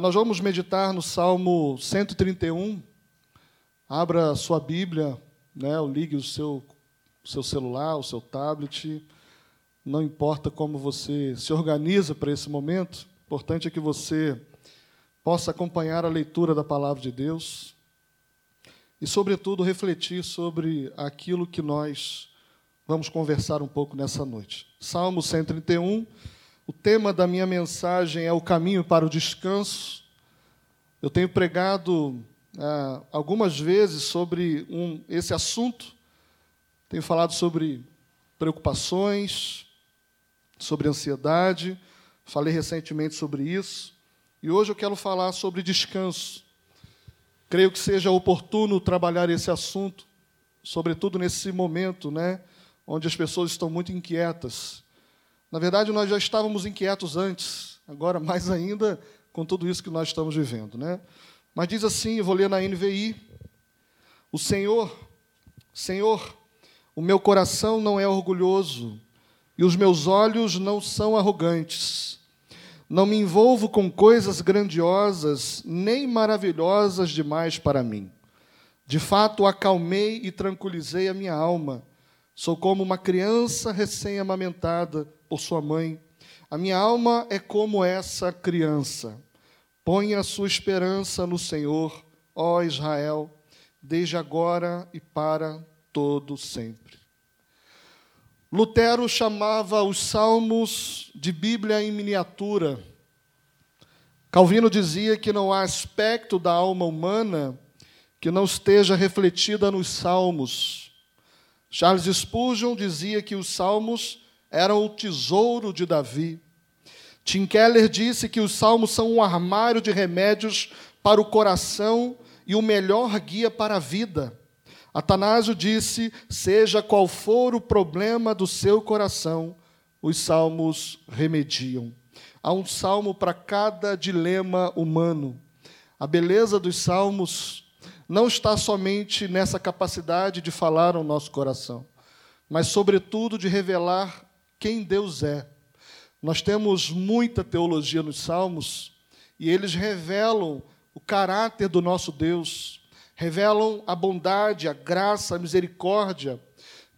Nós vamos meditar no Salmo 131. Abra sua Bíblia, né, ou ligue o seu, o seu celular, o seu tablet. Não importa como você se organiza para esse momento, o importante é que você possa acompanhar a leitura da palavra de Deus e, sobretudo, refletir sobre aquilo que nós vamos conversar um pouco nessa noite. Salmo 131 o tema da minha mensagem é o caminho para o descanso. Eu tenho pregado ah, algumas vezes sobre um, esse assunto. Tenho falado sobre preocupações, sobre ansiedade. Falei recentemente sobre isso. E hoje eu quero falar sobre descanso. Creio que seja oportuno trabalhar esse assunto, sobretudo nesse momento, né, onde as pessoas estão muito inquietas na verdade, nós já estávamos inquietos antes, agora mais ainda com tudo isso que nós estamos vivendo. Né? Mas diz assim, eu vou ler na NVI: O Senhor, Senhor, o meu coração não é orgulhoso e os meus olhos não são arrogantes. Não me envolvo com coisas grandiosas nem maravilhosas demais para mim. De fato, acalmei e tranquilizei a minha alma. Sou como uma criança recém-amamentada por sua mãe. A minha alma é como essa criança. Ponha a sua esperança no Senhor, ó Israel, desde agora e para todo sempre. Lutero chamava os salmos de Bíblia em miniatura. Calvino dizia que não há aspecto da alma humana que não esteja refletida nos salmos. Charles Spurgeon dizia que os salmos eram o tesouro de Davi. Tim Keller disse que os salmos são um armário de remédios para o coração e o melhor guia para a vida. Atanásio disse: seja qual for o problema do seu coração, os salmos remediam. Há um salmo para cada dilema humano. A beleza dos salmos não está somente nessa capacidade de falar ao nosso coração, mas, sobretudo, de revelar quem Deus é. Nós temos muita teologia nos Salmos e eles revelam o caráter do nosso Deus, revelam a bondade, a graça, a misericórdia.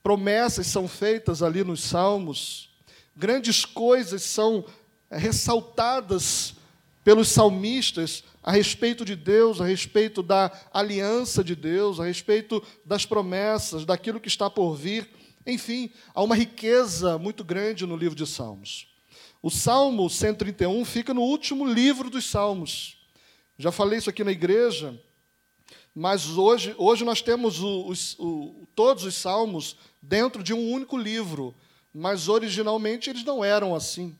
Promessas são feitas ali nos Salmos, grandes coisas são ressaltadas pelos salmistas a respeito de Deus, a respeito da aliança de Deus, a respeito das promessas, daquilo que está por vir. Enfim, há uma riqueza muito grande no livro de Salmos. O Salmo 131 fica no último livro dos Salmos. Já falei isso aqui na igreja, mas hoje, hoje nós temos os, o, todos os Salmos dentro de um único livro, mas originalmente eles não eram assim.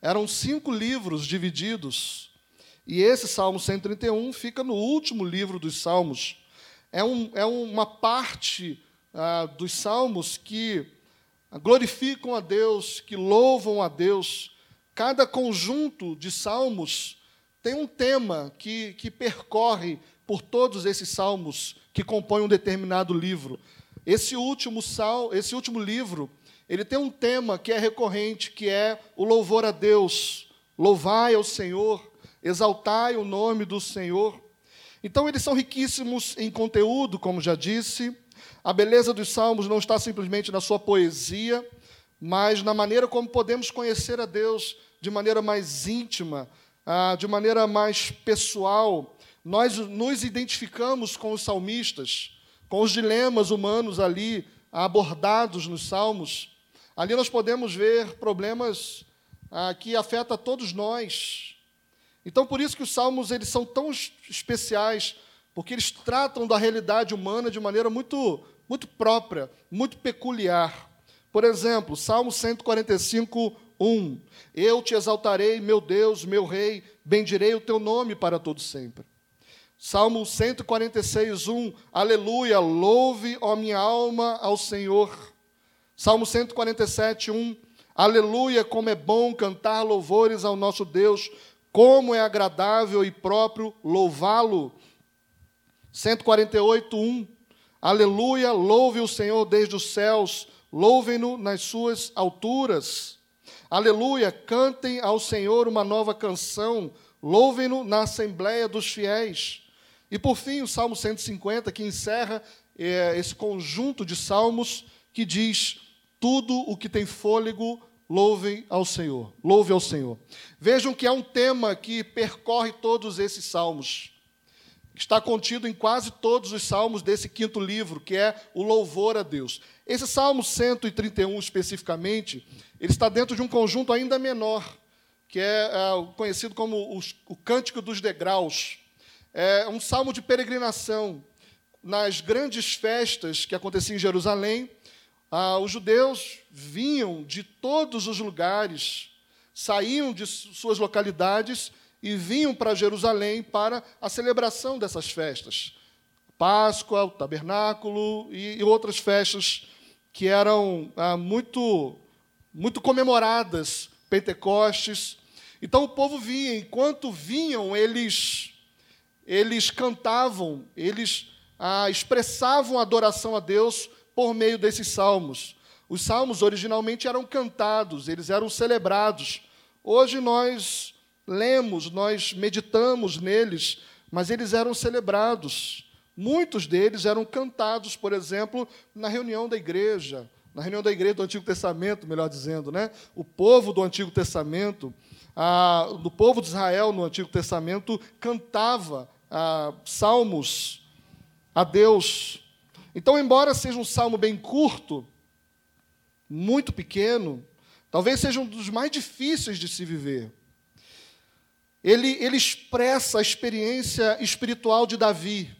Eram cinco livros divididos. E esse Salmo 131 fica no último livro dos Salmos. É, um, é uma parte ah, dos salmos que glorificam a Deus, que louvam a Deus. Cada conjunto de salmos tem um tema que, que percorre por todos esses salmos que compõem um determinado livro. Esse último sal, esse último livro, ele tem um tema que é recorrente, que é o louvor a Deus. Louvai ao Senhor, exaltai o nome do Senhor. Então eles são riquíssimos em conteúdo, como já disse, a beleza dos salmos não está simplesmente na sua poesia, mas na maneira como podemos conhecer a Deus de maneira mais íntima, ah, de maneira mais pessoal. Nós nos identificamos com os salmistas, com os dilemas humanos ali abordados nos salmos. Ali nós podemos ver problemas ah, que afetam todos nós. Então, por isso que os salmos eles são tão especiais, porque eles tratam da realidade humana de maneira muito muito própria, muito peculiar. Por exemplo, Salmo 145, 1. Eu te exaltarei, meu Deus, meu Rei, bendirei o teu nome para todo sempre. Salmo 146, 1. Aleluia, louve, ó minha alma, ao Senhor. Salmo 147, 1. Aleluia, como é bom cantar louvores ao nosso Deus, como é agradável e próprio louvá-lo. 148, 1. Aleluia, louve o Senhor desde os céus, louvem-no nas suas alturas. Aleluia, cantem ao Senhor uma nova canção, louvem-no na assembleia dos fiéis. E por fim, o Salmo 150, que encerra é, esse conjunto de salmos, que diz: Tudo o que tem fôlego, louvem ao Senhor. Louve ao Senhor. Vejam que é um tema que percorre todos esses salmos. Está contido em quase todos os salmos desse quinto livro, que é o louvor a Deus. Esse Salmo 131, especificamente, ele está dentro de um conjunto ainda menor, que é, é conhecido como os, o Cântico dos Degraus. É um salmo de peregrinação. Nas grandes festas que aconteciam em Jerusalém, ah, os judeus vinham de todos os lugares, saíam de suas localidades e vinham para Jerusalém para a celebração dessas festas. Páscoa, o tabernáculo e, e outras festas que eram ah, muito, muito comemoradas, Pentecostes. Então o povo vinha, enquanto vinham, eles, eles cantavam, eles ah, expressavam adoração a Deus por meio desses salmos. Os salmos originalmente eram cantados, eles eram celebrados. Hoje nós lemos, nós meditamos neles, mas eles eram celebrados. Muitos deles eram cantados, por exemplo, na reunião da igreja, na reunião da igreja do Antigo Testamento, melhor dizendo, né? O povo do Antigo Testamento, do povo de Israel no Antigo Testamento, cantava salmos a Deus. Então, embora seja um salmo bem curto, muito pequeno, talvez seja um dos mais difíceis de se viver. Ele, ele expressa a experiência espiritual de Davi.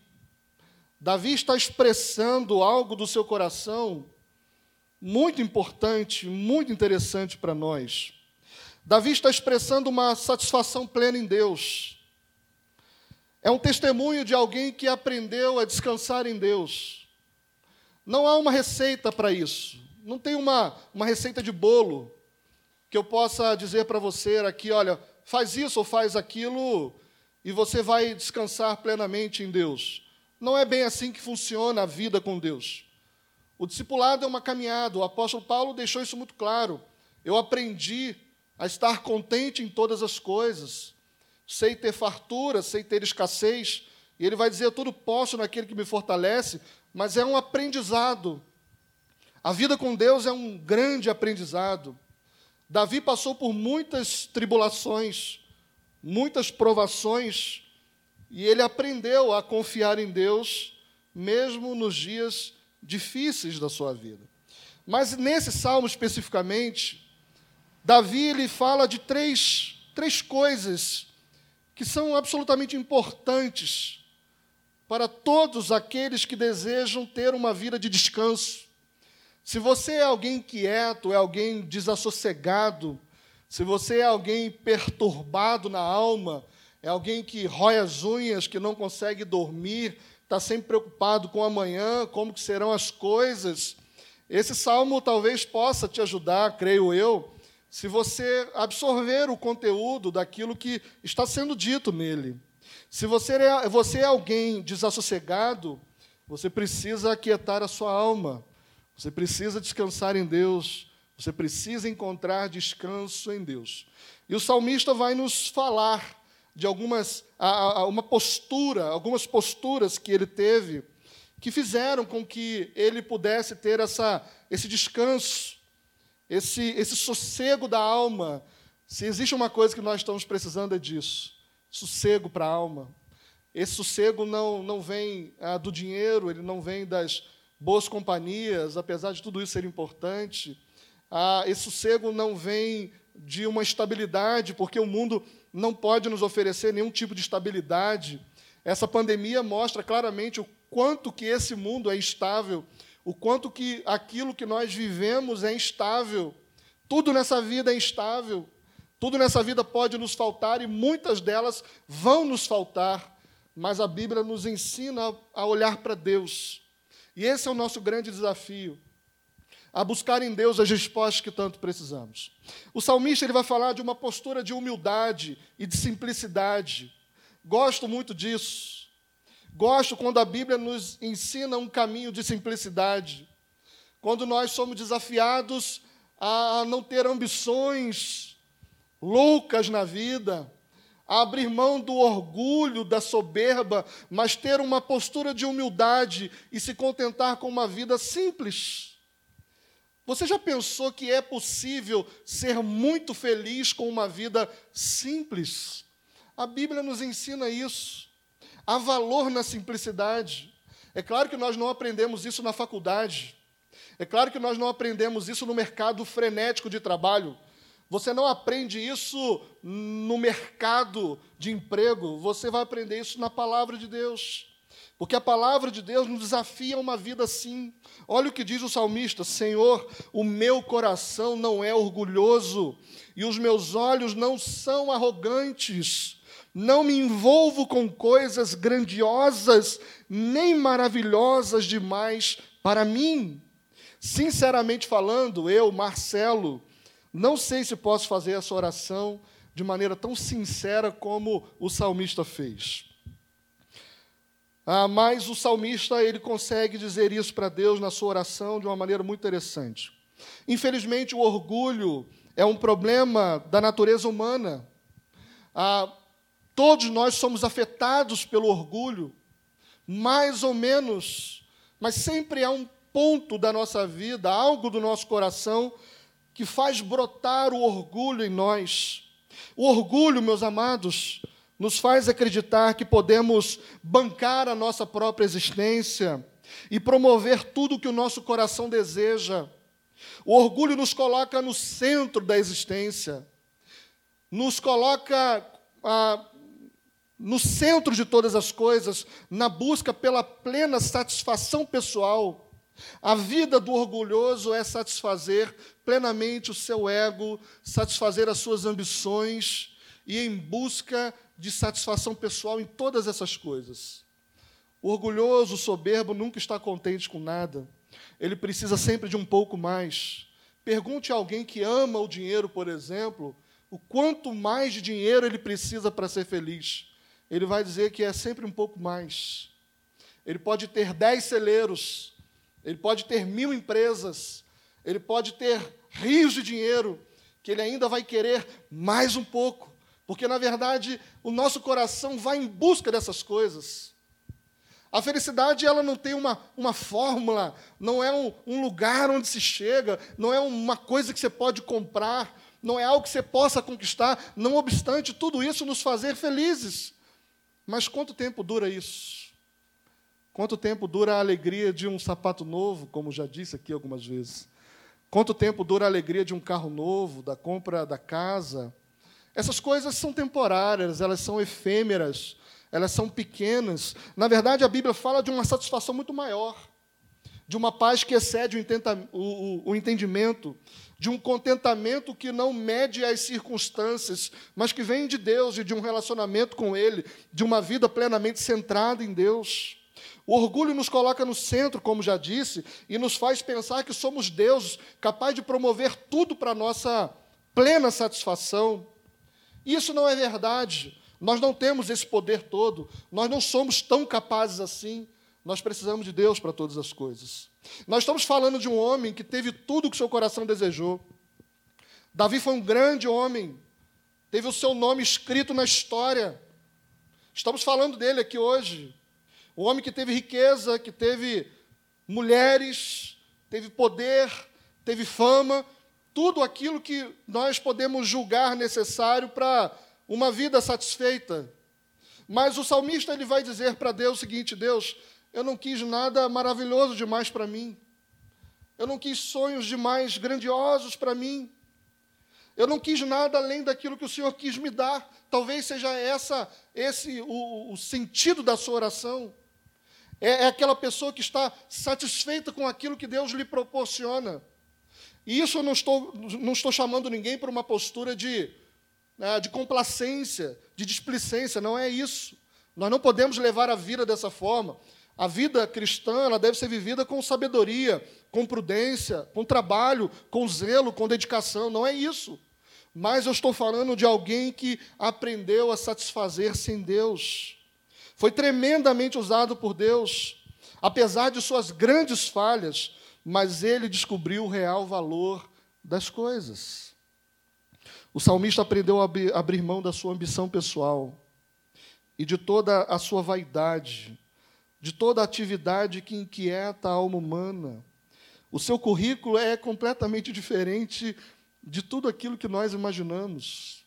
Davi está expressando algo do seu coração muito importante, muito interessante para nós. Davi está expressando uma satisfação plena em Deus. É um testemunho de alguém que aprendeu a descansar em Deus. Não há uma receita para isso. Não tem uma, uma receita de bolo que eu possa dizer para você aqui, olha, faz isso ou faz aquilo e você vai descansar plenamente em Deus. Não é bem assim que funciona a vida com Deus. O discipulado é uma caminhada, o apóstolo Paulo deixou isso muito claro. Eu aprendi a estar contente em todas as coisas. Sei ter fartura, sei ter escassez. E ele vai dizer: tudo posso naquele que me fortalece, mas é um aprendizado. A vida com Deus é um grande aprendizado. Davi passou por muitas tribulações, muitas provações, e ele aprendeu a confiar em Deus, mesmo nos dias difíceis da sua vida. Mas nesse salmo especificamente, Davi ele fala de três, três coisas que são absolutamente importantes para todos aqueles que desejam ter uma vida de descanso. Se você é alguém quieto, é alguém desassossegado, se você é alguém perturbado na alma, é alguém que rói as unhas, que não consegue dormir, está sempre preocupado com amanhã, como que serão as coisas. Esse salmo talvez possa te ajudar, creio eu, se você absorver o conteúdo daquilo que está sendo dito nele. Se você é, você é alguém desassossegado, você precisa aquietar a sua alma, você precisa descansar em Deus, você precisa encontrar descanso em Deus. E o salmista vai nos falar de algumas a, a, uma postura, algumas posturas que ele teve que fizeram com que ele pudesse ter essa, esse descanso, esse, esse sossego da alma. Se existe uma coisa que nós estamos precisando é disso, sossego para a alma. Esse sossego não, não vem ah, do dinheiro, ele não vem das boas companhias, apesar de tudo isso ser importante. Ah, esse sossego não vem de uma estabilidade, porque o mundo não pode nos oferecer nenhum tipo de estabilidade. Essa pandemia mostra claramente o quanto que esse mundo é instável, o quanto que aquilo que nós vivemos é instável. Tudo nessa vida é instável. Tudo nessa vida pode nos faltar e muitas delas vão nos faltar, mas a Bíblia nos ensina a olhar para Deus. E esse é o nosso grande desafio a buscar em Deus as respostas que tanto precisamos. O salmista ele vai falar de uma postura de humildade e de simplicidade. Gosto muito disso. Gosto quando a Bíblia nos ensina um caminho de simplicidade. Quando nós somos desafiados a não ter ambições loucas na vida, abrir mão do orgulho, da soberba, mas ter uma postura de humildade e se contentar com uma vida simples. Você já pensou que é possível ser muito feliz com uma vida simples? A Bíblia nos ensina isso. Há valor na simplicidade. É claro que nós não aprendemos isso na faculdade. É claro que nós não aprendemos isso no mercado frenético de trabalho. Você não aprende isso no mercado de emprego, você vai aprender isso na palavra de Deus. Porque a palavra de Deus nos desafia a uma vida assim. Olha o que diz o salmista: Senhor, o meu coração não é orgulhoso e os meus olhos não são arrogantes. Não me envolvo com coisas grandiosas nem maravilhosas demais para mim. Sinceramente falando, eu, Marcelo, não sei se posso fazer essa oração de maneira tão sincera como o salmista fez. Ah, mas o salmista ele consegue dizer isso para Deus na sua oração de uma maneira muito interessante. Infelizmente, o orgulho é um problema da natureza humana. Ah, todos nós somos afetados pelo orgulho, mais ou menos, mas sempre há um ponto da nossa vida, algo do nosso coração, que faz brotar o orgulho em nós. O orgulho, meus amados, nos faz acreditar que podemos bancar a nossa própria existência e promover tudo o que o nosso coração deseja. O orgulho nos coloca no centro da existência, nos coloca no centro de todas as coisas, na busca pela plena satisfação pessoal. A vida do orgulhoso é satisfazer plenamente o seu ego, satisfazer as suas ambições e em busca de satisfação pessoal em todas essas coisas. O orgulhoso, o soberbo, nunca está contente com nada. Ele precisa sempre de um pouco mais. Pergunte a alguém que ama o dinheiro, por exemplo, o quanto mais de dinheiro ele precisa para ser feliz. Ele vai dizer que é sempre um pouco mais. Ele pode ter dez celeiros, ele pode ter mil empresas, ele pode ter rios de dinheiro, que ele ainda vai querer mais um pouco, porque na verdade o nosso coração vai em busca dessas coisas. A felicidade ela não tem uma, uma fórmula, não é um, um lugar onde se chega, não é uma coisa que você pode comprar, não é algo que você possa conquistar, não obstante tudo isso nos fazer felizes. Mas quanto tempo dura isso? Quanto tempo dura a alegria de um sapato novo, como já disse aqui algumas vezes? Quanto tempo dura a alegria de um carro novo, da compra da casa? Essas coisas são temporárias, elas são efêmeras, elas são pequenas. Na verdade, a Bíblia fala de uma satisfação muito maior, de uma paz que excede o, o, o entendimento, de um contentamento que não mede as circunstâncias, mas que vem de Deus e de um relacionamento com Ele, de uma vida plenamente centrada em Deus. O orgulho nos coloca no centro, como já disse, e nos faz pensar que somos deuses, capazes de promover tudo para nossa plena satisfação. Isso não é verdade. Nós não temos esse poder todo, nós não somos tão capazes assim. Nós precisamos de Deus para todas as coisas. Nós estamos falando de um homem que teve tudo o que seu coração desejou. Davi foi um grande homem, teve o seu nome escrito na história. Estamos falando dele aqui hoje. Um homem que teve riqueza, que teve mulheres, teve poder, teve fama, tudo aquilo que nós podemos julgar necessário para uma vida satisfeita. Mas o salmista ele vai dizer para Deus o seguinte: Deus, eu não quis nada maravilhoso demais para mim. Eu não quis sonhos demais grandiosos para mim. Eu não quis nada além daquilo que o Senhor quis me dar. Talvez seja essa esse o, o sentido da sua oração. É, é aquela pessoa que está satisfeita com aquilo que Deus lhe proporciona. E isso eu não estou, não estou chamando ninguém para uma postura de, né, de complacência, de displicência, não é isso. Nós não podemos levar a vida dessa forma. A vida cristã ela deve ser vivida com sabedoria, com prudência, com trabalho, com zelo, com dedicação. Não é isso. Mas eu estou falando de alguém que aprendeu a satisfazer-se em Deus. Foi tremendamente usado por Deus, apesar de suas grandes falhas, mas ele descobriu o real valor das coisas. O salmista aprendeu a abrir mão da sua ambição pessoal e de toda a sua vaidade, de toda a atividade que inquieta a alma humana. O seu currículo é completamente diferente de tudo aquilo que nós imaginamos.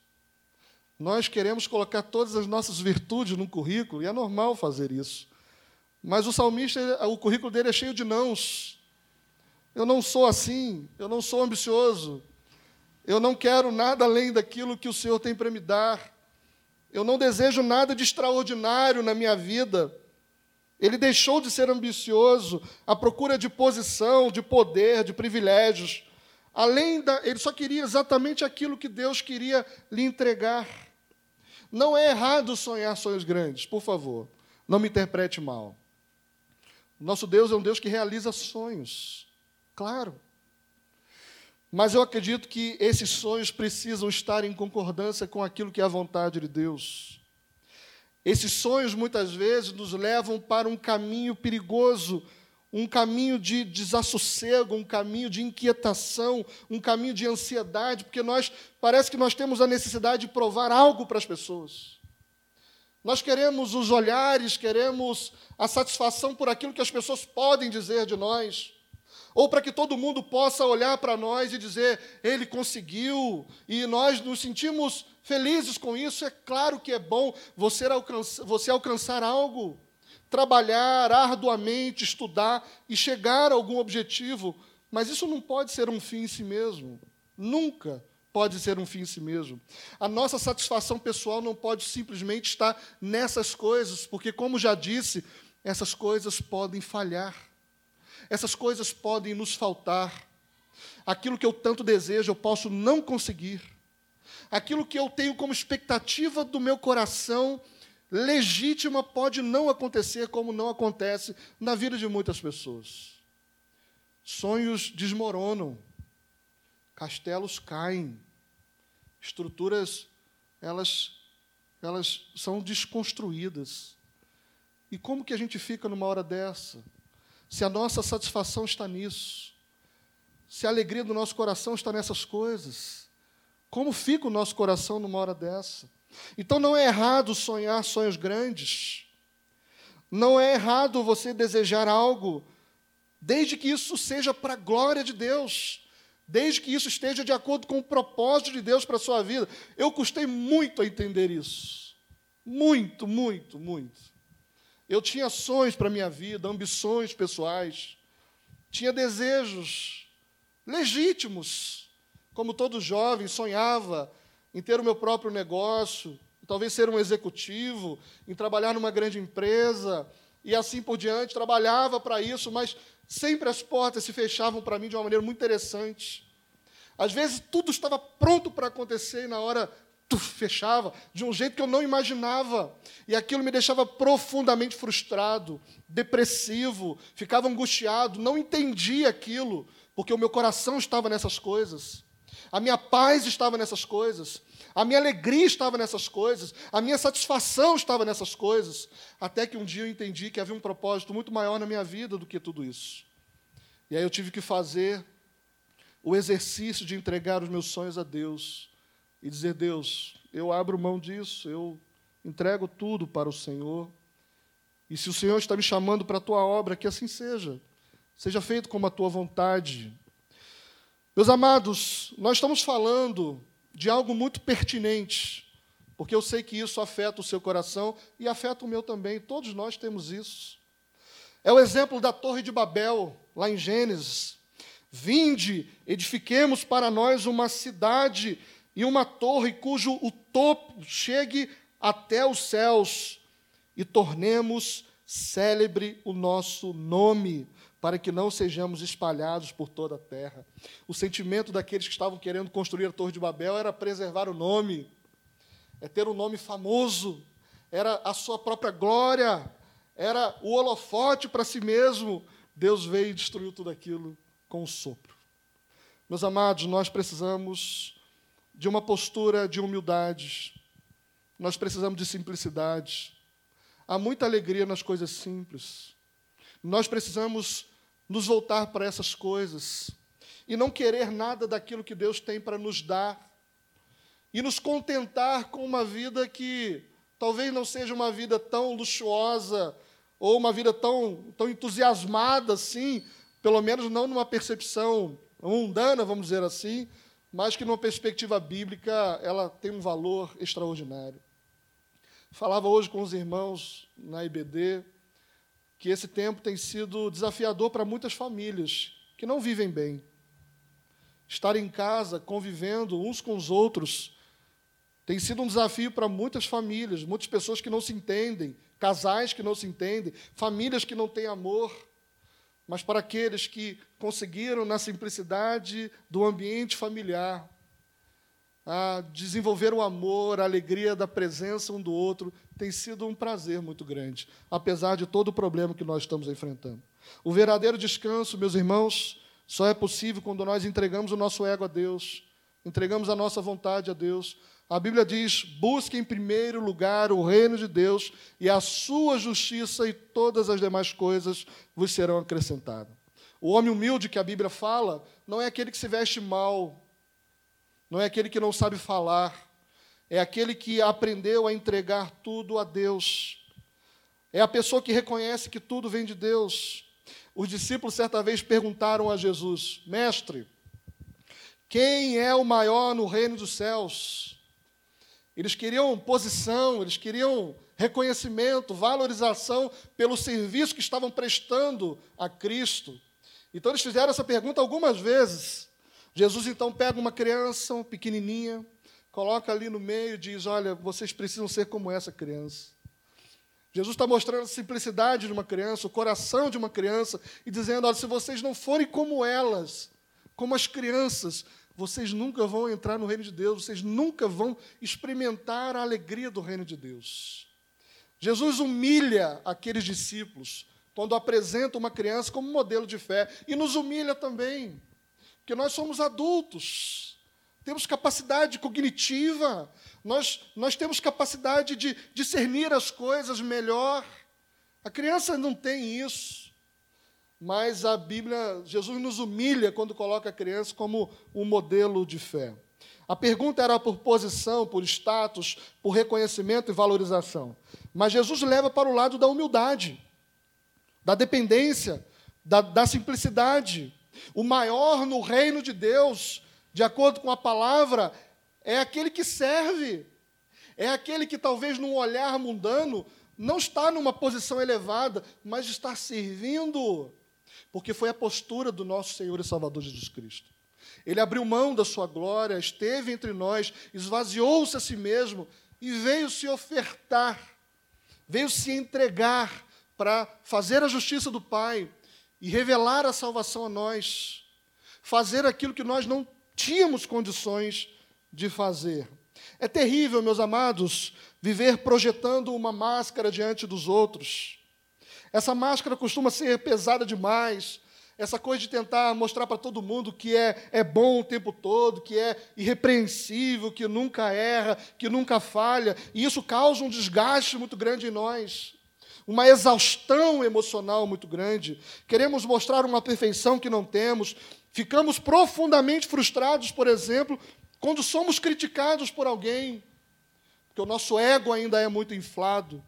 Nós queremos colocar todas as nossas virtudes no currículo, e é normal fazer isso. Mas o salmista, o currículo dele é cheio de nãos. Eu não sou assim, eu não sou ambicioso, eu não quero nada além daquilo que o Senhor tem para me dar. Eu não desejo nada de extraordinário na minha vida. Ele deixou de ser ambicioso à procura de posição, de poder, de privilégios. Além da, ele só queria exatamente aquilo que Deus queria lhe entregar. Não é errado sonhar sonhos grandes, por favor. Não me interprete mal. Nosso Deus é um Deus que realiza sonhos. Claro. Mas eu acredito que esses sonhos precisam estar em concordância com aquilo que é a vontade de Deus. Esses sonhos muitas vezes nos levam para um caminho perigoso, um caminho de desassossego, um caminho de inquietação, um caminho de ansiedade, porque nós parece que nós temos a necessidade de provar algo para as pessoas. Nós queremos os olhares, queremos a satisfação por aquilo que as pessoas podem dizer de nós, ou para que todo mundo possa olhar para nós e dizer, ele conseguiu, e nós nos sentimos felizes com isso. É claro que é bom você alcançar, você alcançar algo trabalhar arduamente, estudar e chegar a algum objetivo, mas isso não pode ser um fim em si mesmo. Nunca pode ser um fim em si mesmo. A nossa satisfação pessoal não pode simplesmente estar nessas coisas, porque, como já disse, essas coisas podem falhar, essas coisas podem nos faltar. Aquilo que eu tanto desejo, eu posso não conseguir. Aquilo que eu tenho como expectativa do meu coração, legítima pode não acontecer como não acontece na vida de muitas pessoas. Sonhos desmoronam, castelos caem, estruturas elas elas são desconstruídas. E como que a gente fica numa hora dessa? Se a nossa satisfação está nisso, se a alegria do nosso coração está nessas coisas, como fica o nosso coração numa hora dessa? Então não é errado sonhar sonhos grandes. Não é errado você desejar algo, desde que isso seja para a glória de Deus, desde que isso esteja de acordo com o propósito de Deus para a sua vida. Eu custei muito a entender isso. Muito, muito, muito. Eu tinha sonhos para a minha vida, ambições pessoais, tinha desejos legítimos, como todo jovem sonhava em ter o meu próprio negócio, talvez ser um executivo, em trabalhar numa grande empresa e assim por diante. Trabalhava para isso, mas sempre as portas se fechavam para mim de uma maneira muito interessante. Às vezes tudo estava pronto para acontecer e na hora tuf, fechava de um jeito que eu não imaginava. E aquilo me deixava profundamente frustrado, depressivo, ficava angustiado, não entendia aquilo, porque o meu coração estava nessas coisas. A minha paz estava nessas coisas. A minha alegria estava nessas coisas, a minha satisfação estava nessas coisas, até que um dia eu entendi que havia um propósito muito maior na minha vida do que tudo isso. E aí eu tive que fazer o exercício de entregar os meus sonhos a Deus e dizer: Deus, eu abro mão disso, eu entrego tudo para o Senhor. E se o Senhor está me chamando para a tua obra, que assim seja. Seja feito como a tua vontade. Meus amados, nós estamos falando de algo muito pertinente, porque eu sei que isso afeta o seu coração e afeta o meu também, todos nós temos isso. É o exemplo da Torre de Babel, lá em Gênesis. Vinde, edifiquemos para nós uma cidade e uma torre cujo o topo chegue até os céus e tornemos célebre o nosso nome para que não sejamos espalhados por toda a terra. O sentimento daqueles que estavam querendo construir a Torre de Babel era preservar o nome, é ter um nome famoso, era a sua própria glória, era o holofote para si mesmo. Deus veio e destruiu tudo aquilo com um sopro. Meus amados, nós precisamos de uma postura de humildade, nós precisamos de simplicidade. Há muita alegria nas coisas simples. Nós precisamos nos voltar para essas coisas e não querer nada daquilo que Deus tem para nos dar. e nos contentar com uma vida que talvez não seja uma vida tão luxuosa ou uma vida tão, tão entusiasmada assim, pelo menos não numa percepção mundana, vamos dizer assim, mas que numa perspectiva bíblica ela tem um valor extraordinário. Falava hoje com os irmãos na IBD que esse tempo tem sido desafiador para muitas famílias que não vivem bem. Estar em casa, convivendo uns com os outros, tem sido um desafio para muitas famílias, muitas pessoas que não se entendem, casais que não se entendem, famílias que não têm amor. Mas para aqueles que conseguiram, na simplicidade do ambiente familiar, a desenvolver o amor, a alegria da presença um do outro, tem sido um prazer muito grande, apesar de todo o problema que nós estamos enfrentando. O verdadeiro descanso, meus irmãos, só é possível quando nós entregamos o nosso ego a Deus, entregamos a nossa vontade a Deus. A Bíblia diz: busque em primeiro lugar o reino de Deus e a sua justiça, e todas as demais coisas vos serão acrescentadas. O homem humilde que a Bíblia fala não é aquele que se veste mal, não é aquele que não sabe falar, é aquele que aprendeu a entregar tudo a Deus. É a pessoa que reconhece que tudo vem de Deus. Os discípulos certa vez perguntaram a Jesus: Mestre, quem é o maior no reino dos céus? Eles queriam posição, eles queriam reconhecimento, valorização pelo serviço que estavam prestando a Cristo. Então eles fizeram essa pergunta algumas vezes. Jesus então pega uma criança pequenininha, coloca ali no meio e diz: Olha, vocês precisam ser como essa criança. Jesus está mostrando a simplicidade de uma criança, o coração de uma criança, e dizendo: Olha, se vocês não forem como elas, como as crianças, vocês nunca vão entrar no reino de Deus, vocês nunca vão experimentar a alegria do reino de Deus. Jesus humilha aqueles discípulos quando apresenta uma criança como modelo de fé e nos humilha também. Porque nós somos adultos, temos capacidade cognitiva, nós, nós temos capacidade de discernir as coisas melhor. A criança não tem isso. Mas a Bíblia, Jesus nos humilha quando coloca a criança como um modelo de fé. A pergunta era por posição, por status, por reconhecimento e valorização. Mas Jesus leva para o lado da humildade, da dependência, da, da simplicidade. O maior no reino de Deus, de acordo com a palavra, é aquele que serve. É aquele que talvez num olhar mundano não está numa posição elevada, mas está servindo. Porque foi a postura do nosso Senhor e Salvador Jesus Cristo. Ele abriu mão da sua glória, esteve entre nós, esvaziou-se a si mesmo e veio se ofertar, veio se entregar para fazer a justiça do Pai, e revelar a salvação a nós, fazer aquilo que nós não tínhamos condições de fazer. É terrível, meus amados, viver projetando uma máscara diante dos outros. Essa máscara costuma ser pesada demais. Essa coisa de tentar mostrar para todo mundo que é, é bom o tempo todo, que é irrepreensível, que nunca erra, que nunca falha. E isso causa um desgaste muito grande em nós uma exaustão emocional muito grande, queremos mostrar uma perfeição que não temos, ficamos profundamente frustrados, por exemplo, quando somos criticados por alguém, porque o nosso ego ainda é muito inflado,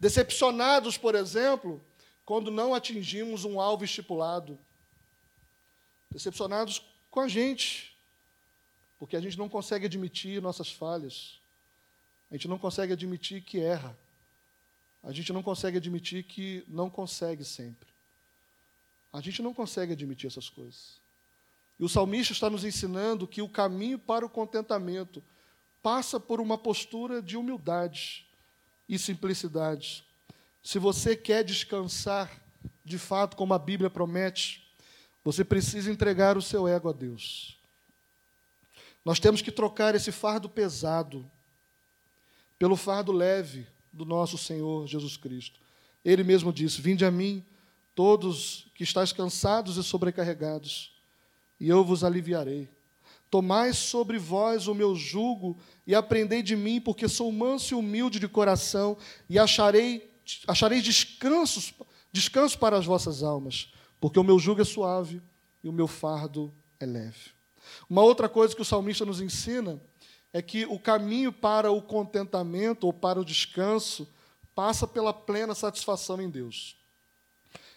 decepcionados, por exemplo, quando não atingimos um alvo estipulado, decepcionados com a gente, porque a gente não consegue admitir nossas falhas, a gente não consegue admitir que erra a gente não consegue admitir que não consegue sempre. A gente não consegue admitir essas coisas. E o salmista está nos ensinando que o caminho para o contentamento passa por uma postura de humildade e simplicidade. Se você quer descansar, de fato, como a Bíblia promete, você precisa entregar o seu ego a Deus. Nós temos que trocar esse fardo pesado pelo fardo leve, do nosso Senhor Jesus Cristo. Ele mesmo disse: Vinde a mim, todos que estáis cansados e sobrecarregados, e eu vos aliviarei. Tomai sobre vós o meu jugo e aprendei de mim, porque sou manso e humilde de coração, e acharei, acharei descanso, descanso para as vossas almas, porque o meu jugo é suave e o meu fardo é leve. Uma outra coisa que o salmista nos ensina é que o caminho para o contentamento ou para o descanso passa pela plena satisfação em Deus.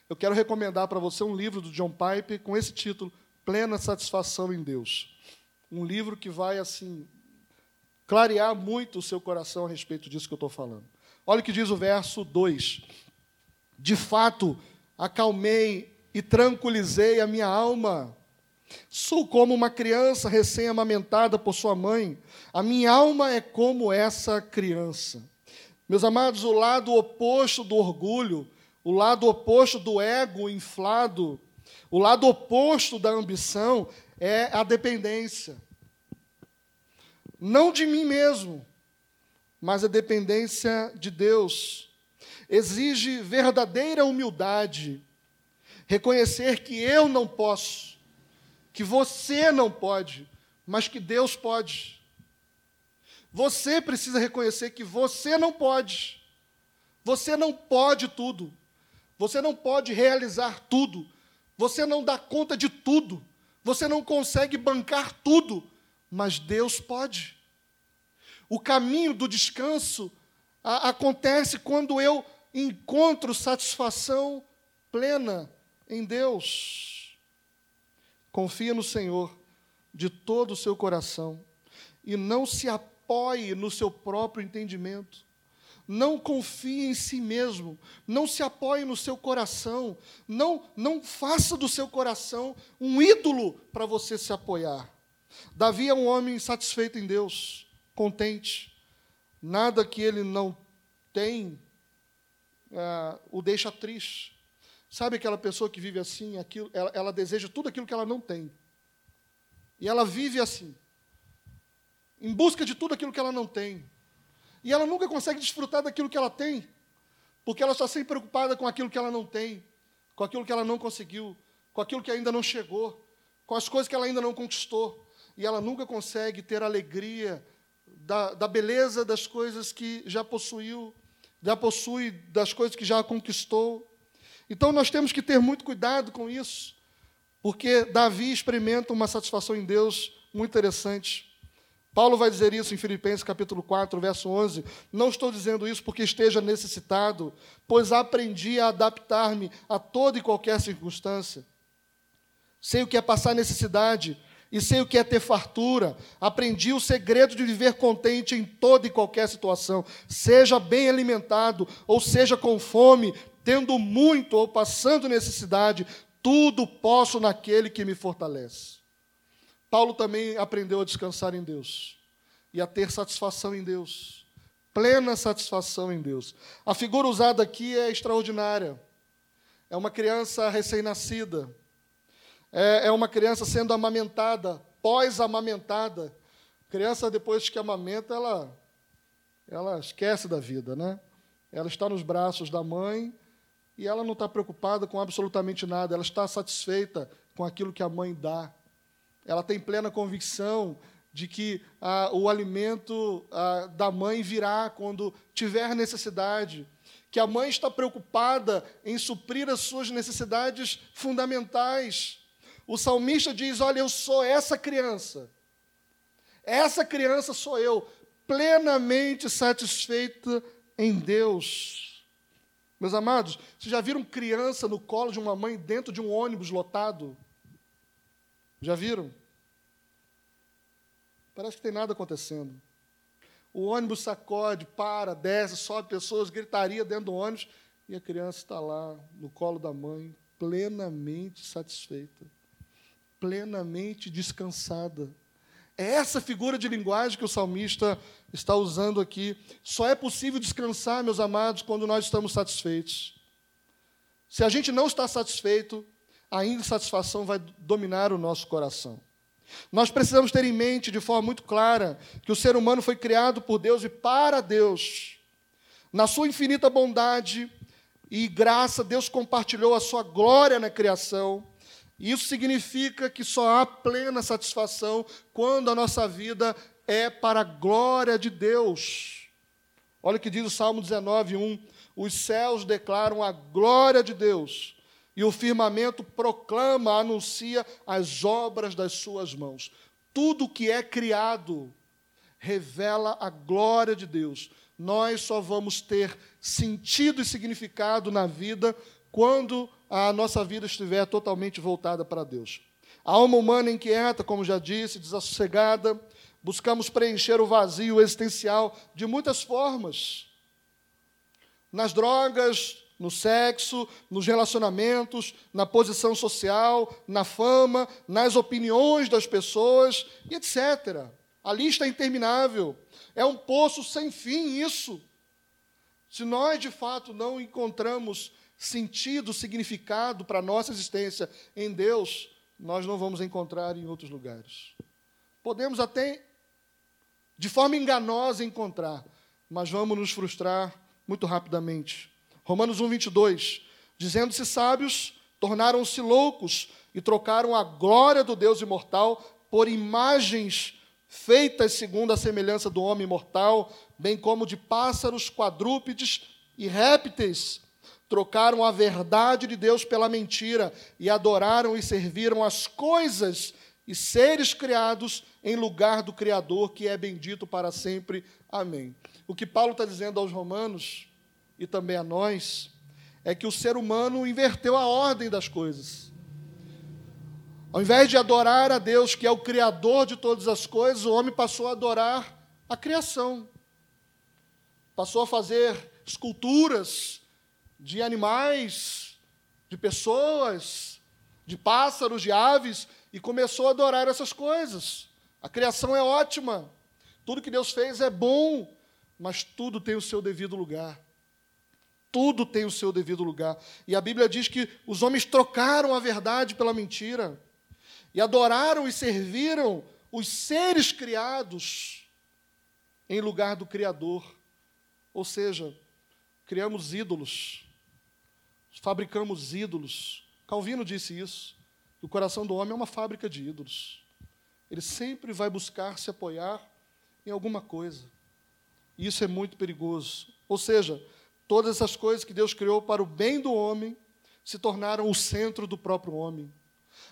Eu quero recomendar para você um livro do John Piper com esse título, Plena Satisfação em Deus. Um livro que vai, assim, clarear muito o seu coração a respeito disso que eu estou falando. Olha o que diz o verso 2. De fato, acalmei e tranquilizei a minha alma. Sou como uma criança recém-amamentada por sua mãe. A minha alma é como essa criança. Meus amados, o lado oposto do orgulho, o lado oposto do ego inflado, o lado oposto da ambição é a dependência. Não de mim mesmo, mas a dependência de Deus. Exige verdadeira humildade, reconhecer que eu não posso, que você não pode, mas que Deus pode. Você precisa reconhecer que você não pode. Você não pode tudo. Você não pode realizar tudo. Você não dá conta de tudo. Você não consegue bancar tudo. Mas Deus pode. O caminho do descanso a, acontece quando eu encontro satisfação plena em Deus. Confia no Senhor de todo o seu coração e não se apoie no seu próprio entendimento. Não confie em si mesmo, não se apoie no seu coração, não não faça do seu coração um ídolo para você se apoiar. Davi é um homem satisfeito em Deus, contente. Nada que ele não tem uh, o deixa triste. Sabe aquela pessoa que vive assim, aquilo, ela, ela deseja tudo aquilo que ela não tem. E ela vive assim, em busca de tudo aquilo que ela não tem. E ela nunca consegue desfrutar daquilo que ela tem, porque ela está sempre preocupada com aquilo que ela não tem, com aquilo que ela não conseguiu, com aquilo que ainda não chegou, com as coisas que ela ainda não conquistou. E ela nunca consegue ter alegria da, da beleza das coisas que já possuiu, já possui, das coisas que já conquistou. Então nós temos que ter muito cuidado com isso, porque Davi experimenta uma satisfação em Deus muito interessante. Paulo vai dizer isso em Filipenses capítulo 4, verso 11. Não estou dizendo isso porque esteja necessitado, pois aprendi a adaptar-me a toda e qualquer circunstância. Sei o que é passar necessidade e sei o que é ter fartura. Aprendi o segredo de viver contente em toda e qualquer situação, seja bem alimentado ou seja com fome, tendo muito ou passando necessidade, tudo posso naquele que me fortalece. Paulo também aprendeu a descansar em Deus e a ter satisfação em Deus, plena satisfação em Deus. A figura usada aqui é extraordinária. É uma criança recém-nascida, é, é uma criança sendo amamentada, pós-amamentada. Criança, depois que amamenta, ela, ela esquece da vida, né? Ela está nos braços da mãe e ela não está preocupada com absolutamente nada, ela está satisfeita com aquilo que a mãe dá. Ela tem plena convicção de que ah, o alimento ah, da mãe virá quando tiver necessidade, que a mãe está preocupada em suprir as suas necessidades fundamentais. O salmista diz: Olha, eu sou essa criança, essa criança sou eu, plenamente satisfeita em Deus. Meus amados, vocês já viram criança no colo de uma mãe dentro de um ônibus lotado? Já viram? Parece que tem nada acontecendo. O ônibus sacode, para, desce, sobe pessoas, gritaria dentro do ônibus, e a criança está lá no colo da mãe, plenamente satisfeita, plenamente descansada. É essa figura de linguagem que o salmista está usando aqui. Só é possível descansar, meus amados, quando nós estamos satisfeitos. Se a gente não está satisfeito, a insatisfação vai dominar o nosso coração. Nós precisamos ter em mente de forma muito clara que o ser humano foi criado por Deus e para Deus. Na sua infinita bondade e graça, Deus compartilhou a sua glória na criação. Isso significa que só há plena satisfação quando a nossa vida é para a glória de Deus. Olha o que diz o Salmo 19, 1. Os céus declaram a glória de Deus, e o firmamento proclama, anuncia as obras das suas mãos. Tudo que é criado revela a glória de Deus. Nós só vamos ter sentido e significado na vida quando a nossa vida estiver totalmente voltada para Deus. A alma humana inquieta, como já disse, desassossegada, buscamos preencher o vazio existencial de muitas formas. Nas drogas, no sexo, nos relacionamentos, na posição social, na fama, nas opiniões das pessoas e etc. A lista é interminável. É um poço sem fim isso. Se nós de fato não encontramos sentido, significado para a nossa existência em Deus, nós não vamos encontrar em outros lugares. Podemos até, de forma enganosa, encontrar, mas vamos nos frustrar muito rapidamente. Romanos 1, 22. Dizendo-se sábios, tornaram-se loucos e trocaram a glória do Deus imortal por imagens feitas segundo a semelhança do homem mortal, bem como de pássaros, quadrúpedes e répteis. Trocaram a verdade de Deus pela mentira e adoraram e serviram as coisas e seres criados em lugar do Criador, que é bendito para sempre. Amém. O que Paulo está dizendo aos Romanos e também a nós, é que o ser humano inverteu a ordem das coisas. Ao invés de adorar a Deus, que é o Criador de todas as coisas, o homem passou a adorar a criação. Passou a fazer esculturas de animais, de pessoas, de pássaros, de aves, e começou a adorar essas coisas. A criação é ótima, tudo que Deus fez é bom, mas tudo tem o seu devido lugar. Tudo tem o seu devido lugar. E a Bíblia diz que os homens trocaram a verdade pela mentira. E adoraram e serviram os seres criados em lugar do Criador. Ou seja, criamos ídolos, fabricamos ídolos. Calvino disse isso. O coração do homem é uma fábrica de ídolos. Ele sempre vai buscar se apoiar em alguma coisa. E isso é muito perigoso. Ou seja, Todas essas coisas que Deus criou para o bem do homem se tornaram o centro do próprio homem.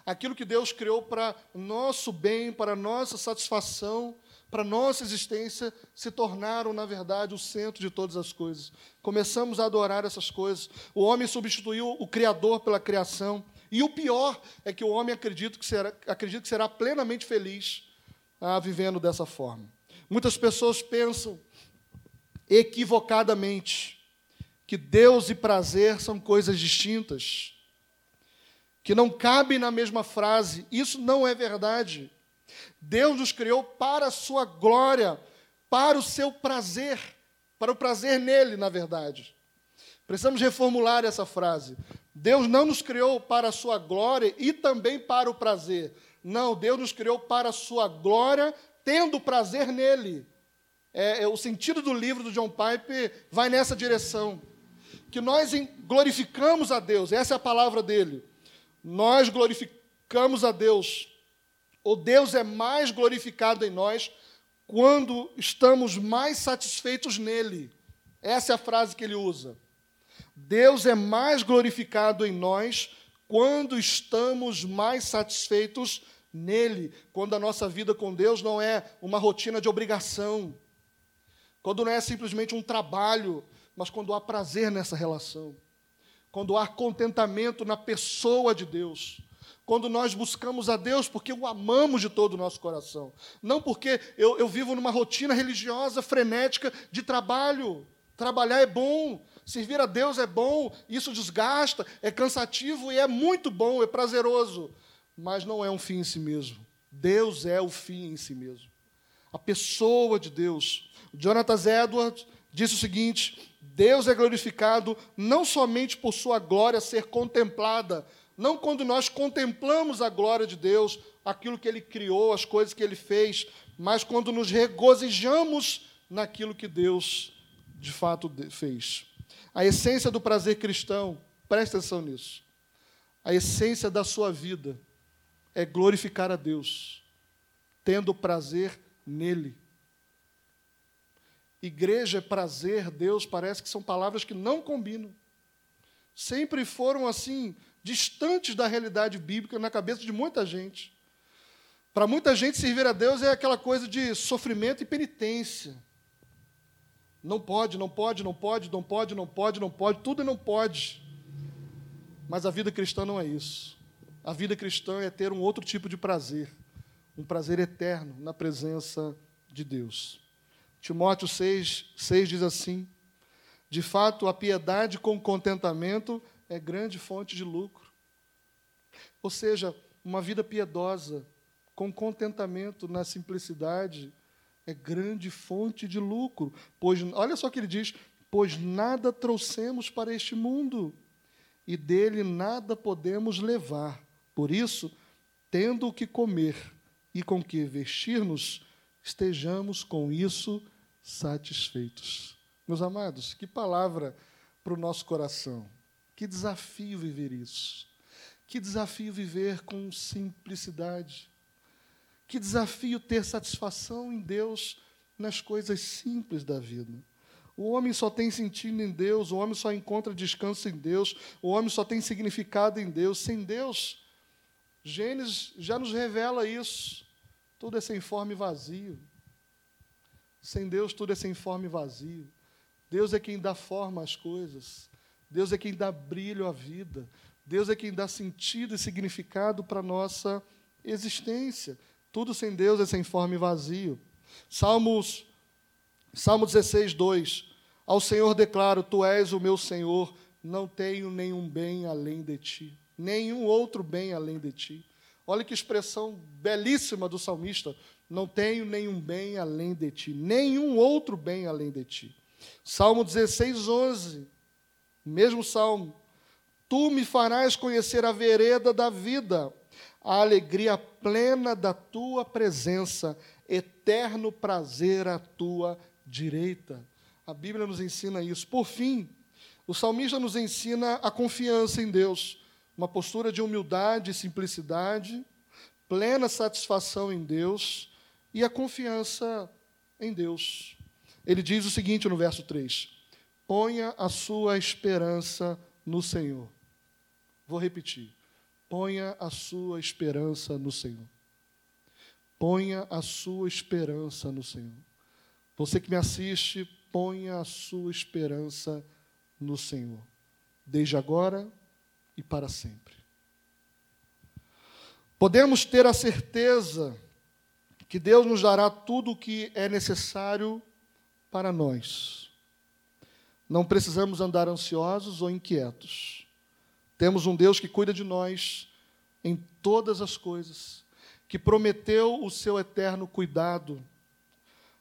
Aquilo que Deus criou para nosso bem, para nossa satisfação, para nossa existência, se tornaram, na verdade, o centro de todas as coisas. Começamos a adorar essas coisas. O homem substituiu o Criador pela criação. E o pior é que o homem acredita que será, acredita que será plenamente feliz ah, vivendo dessa forma. Muitas pessoas pensam equivocadamente que Deus e prazer são coisas distintas, que não cabem na mesma frase. Isso não é verdade. Deus nos criou para a sua glória, para o seu prazer, para o prazer nele, na verdade. Precisamos reformular essa frase. Deus não nos criou para a sua glória e também para o prazer. Não, Deus nos criou para a sua glória, tendo prazer nele. É, é, o sentido do livro do John Pipe vai nessa direção que nós glorificamos a Deus, essa é a palavra dele. Nós glorificamos a Deus, ou Deus é mais glorificado em nós quando estamos mais satisfeitos nele. Essa é a frase que ele usa. Deus é mais glorificado em nós quando estamos mais satisfeitos nele, quando a nossa vida com Deus não é uma rotina de obrigação, quando não é simplesmente um trabalho, mas quando há prazer nessa relação, quando há contentamento na pessoa de Deus, quando nós buscamos a Deus porque o amamos de todo o nosso coração, não porque eu, eu vivo numa rotina religiosa frenética de trabalho. Trabalhar é bom, servir a Deus é bom, isso desgasta, é cansativo e é muito bom, é prazeroso, mas não é um fim em si mesmo. Deus é o fim em si mesmo. A pessoa de Deus. Jonathan Edwards disse o seguinte: Deus é glorificado não somente por sua glória ser contemplada, não quando nós contemplamos a glória de Deus, aquilo que ele criou, as coisas que ele fez, mas quando nos regozijamos naquilo que Deus de fato fez. A essência do prazer cristão, presta atenção nisso. A essência da sua vida é glorificar a Deus, tendo prazer nele. Igreja, prazer, Deus, parece que são palavras que não combinam. Sempre foram assim, distantes da realidade bíblica na cabeça de muita gente. Para muita gente, servir a Deus é aquela coisa de sofrimento e penitência. Não pode, não pode, não pode, não pode, não pode, não pode, tudo não pode. Mas a vida cristã não é isso. A vida cristã é ter um outro tipo de prazer, um prazer eterno na presença de Deus. Timóteo 6, 6 diz assim: De fato, a piedade com contentamento é grande fonte de lucro. Ou seja, uma vida piedosa, com contentamento na simplicidade, é grande fonte de lucro. Pois, olha só o que ele diz: pois nada trouxemos para este mundo, e dele nada podemos levar. Por isso, tendo o que comer e com que vestir-nos, estejamos com isso satisfeitos. Meus amados, que palavra para o nosso coração. Que desafio viver isso. Que desafio viver com simplicidade. Que desafio ter satisfação em Deus nas coisas simples da vida. O homem só tem sentido em Deus, o homem só encontra descanso em Deus, o homem só tem significado em Deus. Sem Deus, Gênesis já nos revela isso. Tudo é sem forma e vazio. Sem Deus, tudo é sem forma e vazio. Deus é quem dá forma às coisas. Deus é quem dá brilho à vida. Deus é quem dá sentido e significado para a nossa existência. Tudo sem Deus é sem forma e vazio. Salmos, Salmo 16, 2. Ao Senhor declaro: Tu és o meu Senhor, não tenho nenhum bem além de ti. Nenhum outro bem além de ti. Olha que expressão belíssima do salmista. Não tenho nenhum bem além de ti, nenhum outro bem além de ti. Salmo 16, 11. Mesmo salmo. Tu me farás conhecer a vereda da vida, a alegria plena da tua presença, eterno prazer à tua direita. A Bíblia nos ensina isso. Por fim, o salmista nos ensina a confiança em Deus uma postura de humildade e simplicidade, plena satisfação em Deus e a confiança em Deus. Ele diz o seguinte no verso 3: Ponha a sua esperança no Senhor. Vou repetir. Ponha a sua esperança no Senhor. Ponha a sua esperança no Senhor. Você que me assiste, ponha a sua esperança no Senhor. Desde agora e para sempre. Podemos ter a certeza que Deus nos dará tudo o que é necessário para nós. Não precisamos andar ansiosos ou inquietos. Temos um Deus que cuida de nós em todas as coisas, que prometeu o seu eterno cuidado.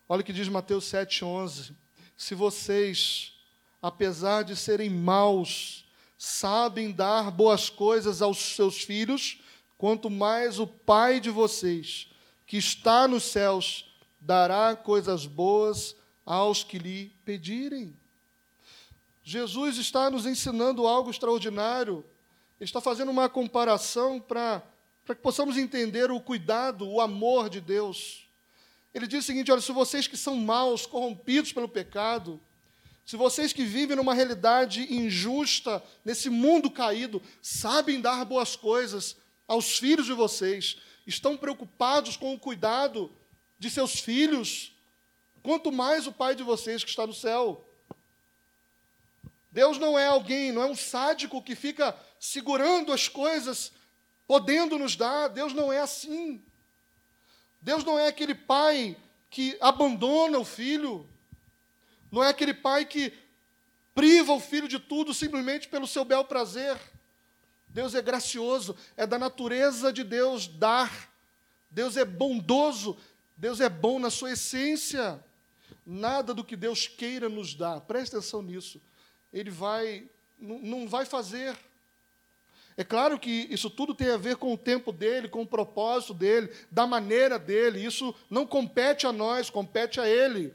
Olha o que diz Mateus 7,11: Se vocês, apesar de serem maus, sabem dar boas coisas aos seus filhos, quanto mais o Pai de vocês, que está nos céus, dará coisas boas aos que lhe pedirem. Jesus está nos ensinando algo extraordinário. Está fazendo uma comparação para que possamos entender o cuidado, o amor de Deus. Ele diz o seguinte: olha, se vocês que são maus, corrompidos pelo pecado, se vocês que vivem numa realidade injusta, nesse mundo caído, sabem dar boas coisas aos filhos de vocês, estão preocupados com o cuidado de seus filhos, quanto mais o Pai de vocês que está no céu. Deus não é alguém, não é um sádico que fica segurando as coisas, podendo nos dar. Deus não é assim. Deus não é aquele pai que abandona o filho. Não é aquele pai que priva o filho de tudo simplesmente pelo seu bel prazer. Deus é gracioso, é da natureza de Deus dar. Deus é bondoso, Deus é bom na sua essência. Nada do que Deus queira nos dar, preste atenção nisso, Ele vai, não vai fazer. É claro que isso tudo tem a ver com o tempo dele, com o propósito dele, da maneira dele. Isso não compete a nós, compete a ele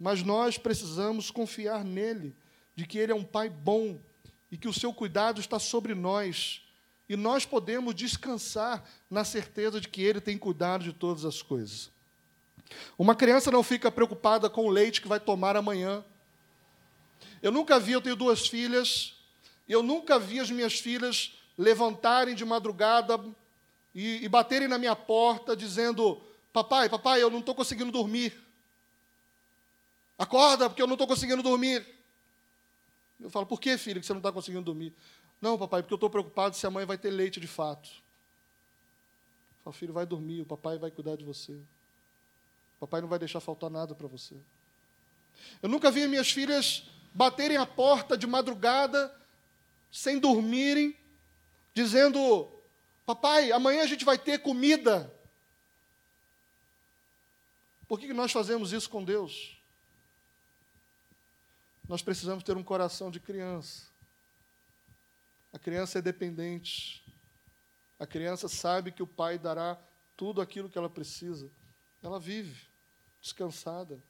mas nós precisamos confiar nele, de que ele é um pai bom e que o seu cuidado está sobre nós. E nós podemos descansar na certeza de que ele tem cuidado de todas as coisas. Uma criança não fica preocupada com o leite que vai tomar amanhã. Eu nunca vi, eu tenho duas filhas, eu nunca vi as minhas filhas levantarem de madrugada e, e baterem na minha porta dizendo: Papai, papai, eu não estou conseguindo dormir. Acorda, porque eu não estou conseguindo dormir. Eu falo, por que, filho, que você não está conseguindo dormir? Não, papai, porque eu estou preocupado se a mãe vai ter leite de fato. Eu falo, filho, vai dormir, o papai vai cuidar de você. O papai não vai deixar faltar nada para você. Eu nunca vi minhas filhas baterem a porta de madrugada, sem dormirem, dizendo: Papai, amanhã a gente vai ter comida. Por que nós fazemos isso com Deus? Nós precisamos ter um coração de criança. A criança é dependente. A criança sabe que o pai dará tudo aquilo que ela precisa. Ela vive descansada.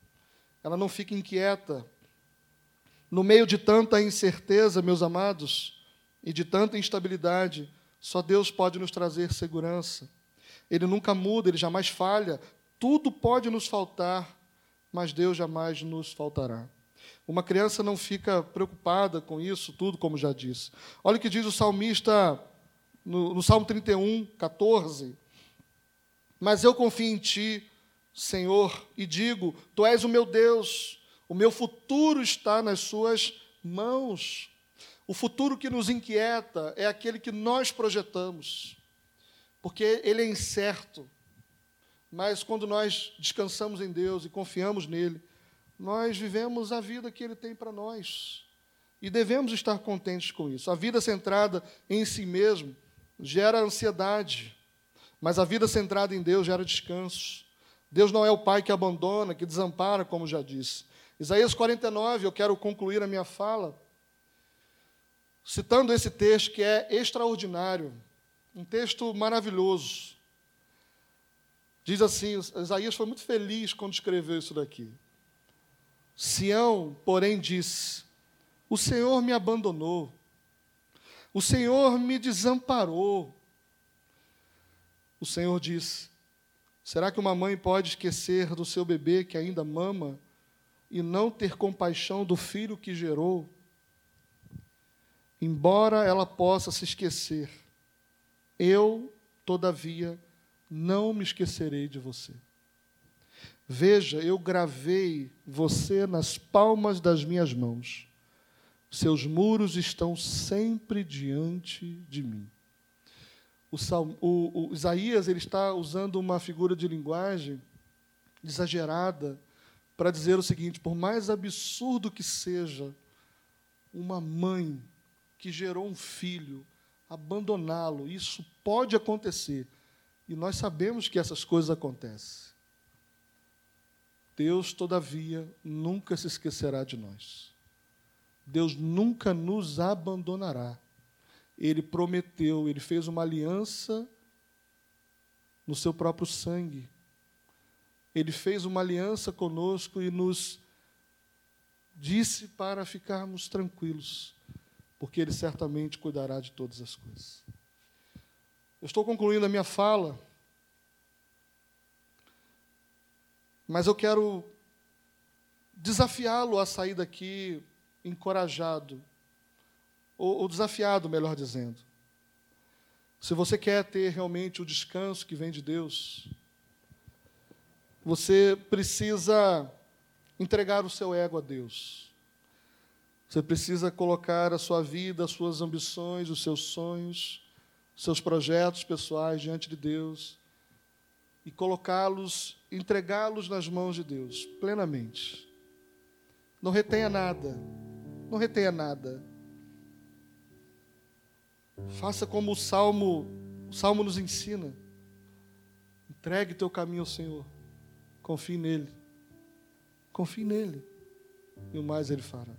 Ela não fica inquieta. No meio de tanta incerteza, meus amados, e de tanta instabilidade, só Deus pode nos trazer segurança. Ele nunca muda, ele jamais falha. Tudo pode nos faltar, mas Deus jamais nos faltará. Uma criança não fica preocupada com isso tudo, como já disse. Olha o que diz o salmista no, no Salmo 31, 14. Mas eu confio em Ti, Senhor, e digo: Tu és o meu Deus, o meu futuro está nas Suas mãos. O futuro que nos inquieta é aquele que nós projetamos, porque ele é incerto. Mas quando nós descansamos em Deus e confiamos nele, nós vivemos a vida que Ele tem para nós. E devemos estar contentes com isso. A vida centrada em si mesmo gera ansiedade, mas a vida centrada em Deus gera descanso. Deus não é o pai que abandona, que desampara, como já disse. Isaías 49, eu quero concluir a minha fala citando esse texto que é extraordinário, um texto maravilhoso. Diz assim: Isaías foi muito feliz quando escreveu isso daqui. Sião, porém, disse: O Senhor me abandonou, o Senhor me desamparou. O Senhor disse: Será que uma mãe pode esquecer do seu bebê que ainda mama e não ter compaixão do filho que gerou? Embora ela possa se esquecer, eu, todavia, não me esquecerei de você. Veja, eu gravei você nas palmas das minhas mãos. Seus muros estão sempre diante de mim. O, o, o Isaías ele está usando uma figura de linguagem exagerada para dizer o seguinte: por mais absurdo que seja uma mãe que gerou um filho abandoná-lo, isso pode acontecer. E nós sabemos que essas coisas acontecem. Deus, todavia, nunca se esquecerá de nós. Deus nunca nos abandonará. Ele prometeu, ele fez uma aliança no seu próprio sangue. Ele fez uma aliança conosco e nos disse para ficarmos tranquilos, porque ele certamente cuidará de todas as coisas. Eu estou concluindo a minha fala Mas eu quero desafiá-lo a sair daqui encorajado, ou, ou desafiado, melhor dizendo. Se você quer ter realmente o descanso que vem de Deus, você precisa entregar o seu ego a Deus. Você precisa colocar a sua vida, as suas ambições, os seus sonhos, seus projetos pessoais diante de Deus e colocá-los, entregá-los nas mãos de Deus, plenamente. Não retenha nada, não retenha nada. Faça como o Salmo, o Salmo nos ensina. Entregue teu caminho ao Senhor. Confie nele. Confie nele. E o mais ele fará.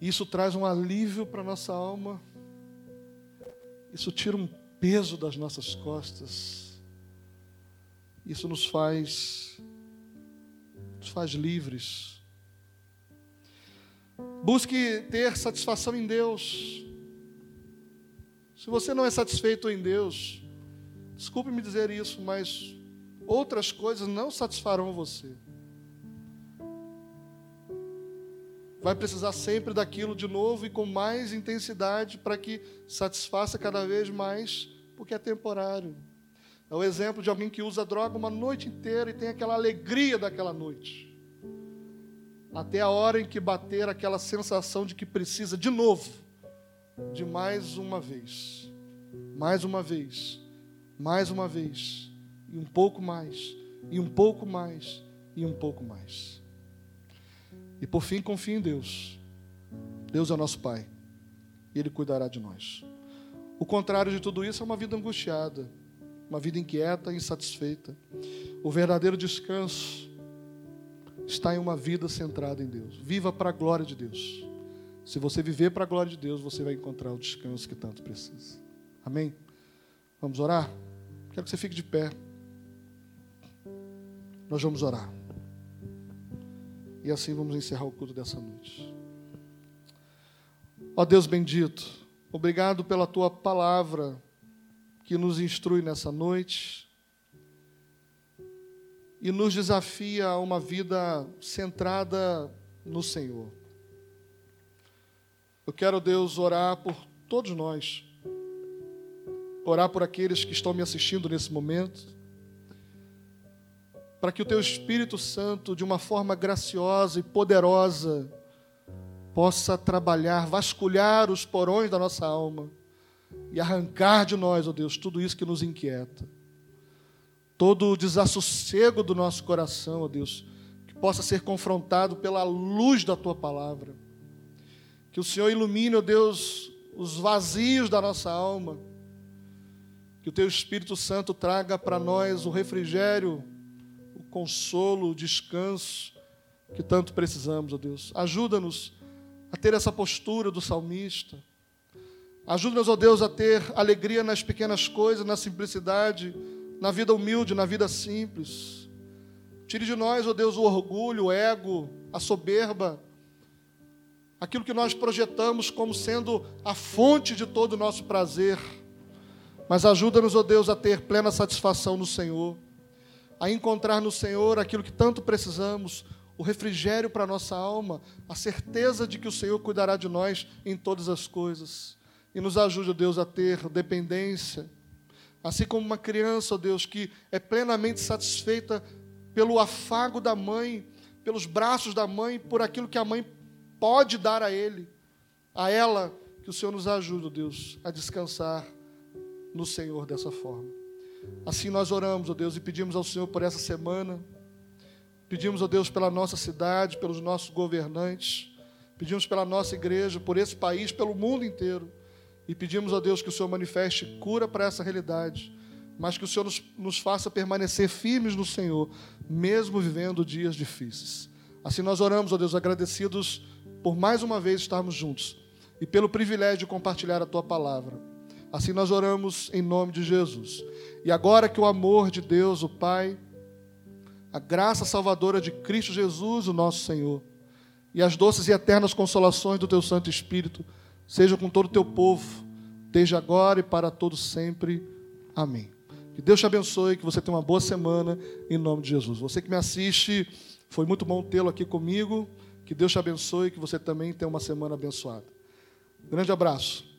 Isso traz um alívio para nossa alma. Isso tira um peso das nossas costas. Isso nos faz nos faz livres. Busque ter satisfação em Deus. Se você não é satisfeito em Deus, desculpe me dizer isso, mas outras coisas não satisfarão você. vai precisar sempre daquilo de novo e com mais intensidade para que satisfaça cada vez mais porque é temporário. É o exemplo de alguém que usa droga uma noite inteira e tem aquela alegria daquela noite. Até a hora em que bater aquela sensação de que precisa de novo, de mais uma vez, mais uma vez, mais uma vez, e um pouco mais, e um pouco mais, e um pouco mais. E por fim, confie em Deus. Deus é nosso Pai, e Ele cuidará de nós. O contrário de tudo isso é uma vida angustiada, uma vida inquieta e insatisfeita. O verdadeiro descanso está em uma vida centrada em Deus. Viva para a glória de Deus. Se você viver para a glória de Deus, você vai encontrar o descanso que tanto precisa. Amém? Vamos orar? Quero que você fique de pé. Nós vamos orar. E assim vamos encerrar o culto dessa noite. Ó Deus bendito, obrigado pela tua palavra que nos instrui nessa noite e nos desafia a uma vida centrada no Senhor. Eu quero, Deus, orar por todos nós, orar por aqueles que estão me assistindo nesse momento, para que o Teu Espírito Santo, de uma forma graciosa e poderosa, possa trabalhar, vasculhar os porões da nossa alma e arrancar de nós, ó oh Deus, tudo isso que nos inquieta. Todo o desassossego do nosso coração, ó oh Deus, que possa ser confrontado pela luz da tua palavra. Que o Senhor ilumine, ó oh Deus, os vazios da nossa alma. Que o teu Espírito Santo traga para nós o refrigério, consolo, descanso que tanto precisamos, ó Deus. Ajuda-nos a ter essa postura do salmista. Ajuda-nos, ó Deus, a ter alegria nas pequenas coisas, na simplicidade, na vida humilde, na vida simples. Tire de nós, ó Deus, o orgulho, o ego, a soberba, aquilo que nós projetamos como sendo a fonte de todo o nosso prazer. Mas ajuda-nos, ó Deus, a ter plena satisfação no Senhor, a encontrar no Senhor aquilo que tanto precisamos, o refrigério para a nossa alma, a certeza de que o Senhor cuidará de nós em todas as coisas. E nos ajude, Deus, a ter dependência, assim como uma criança, Deus, que é plenamente satisfeita pelo afago da mãe, pelos braços da mãe, por aquilo que a mãe pode dar a ele, a ela, que o Senhor nos ajude, Deus, a descansar no Senhor dessa forma. Assim nós oramos, ó Deus, e pedimos ao Senhor por essa semana Pedimos, ó Deus, pela nossa cidade, pelos nossos governantes, pedimos pela nossa igreja, por esse país, pelo mundo inteiro. E pedimos, ó Deus, que o Senhor manifeste cura para essa realidade, mas que o Senhor nos, nos faça permanecer firmes no Senhor, mesmo vivendo dias difíceis. Assim nós oramos, ó Deus, agradecidos por mais uma vez estarmos juntos e pelo privilégio de compartilhar a tua palavra. Assim nós oramos em nome de Jesus. E agora que o amor de Deus, o Pai, a graça salvadora de Cristo Jesus, o nosso Senhor, e as doces e eternas consolações do teu Santo Espírito sejam com todo o teu povo, desde agora e para todo sempre. Amém. Que Deus te abençoe, que você tenha uma boa semana, em nome de Jesus. Você que me assiste, foi muito bom tê-lo aqui comigo. Que Deus te abençoe, que você também tenha uma semana abençoada. Grande abraço.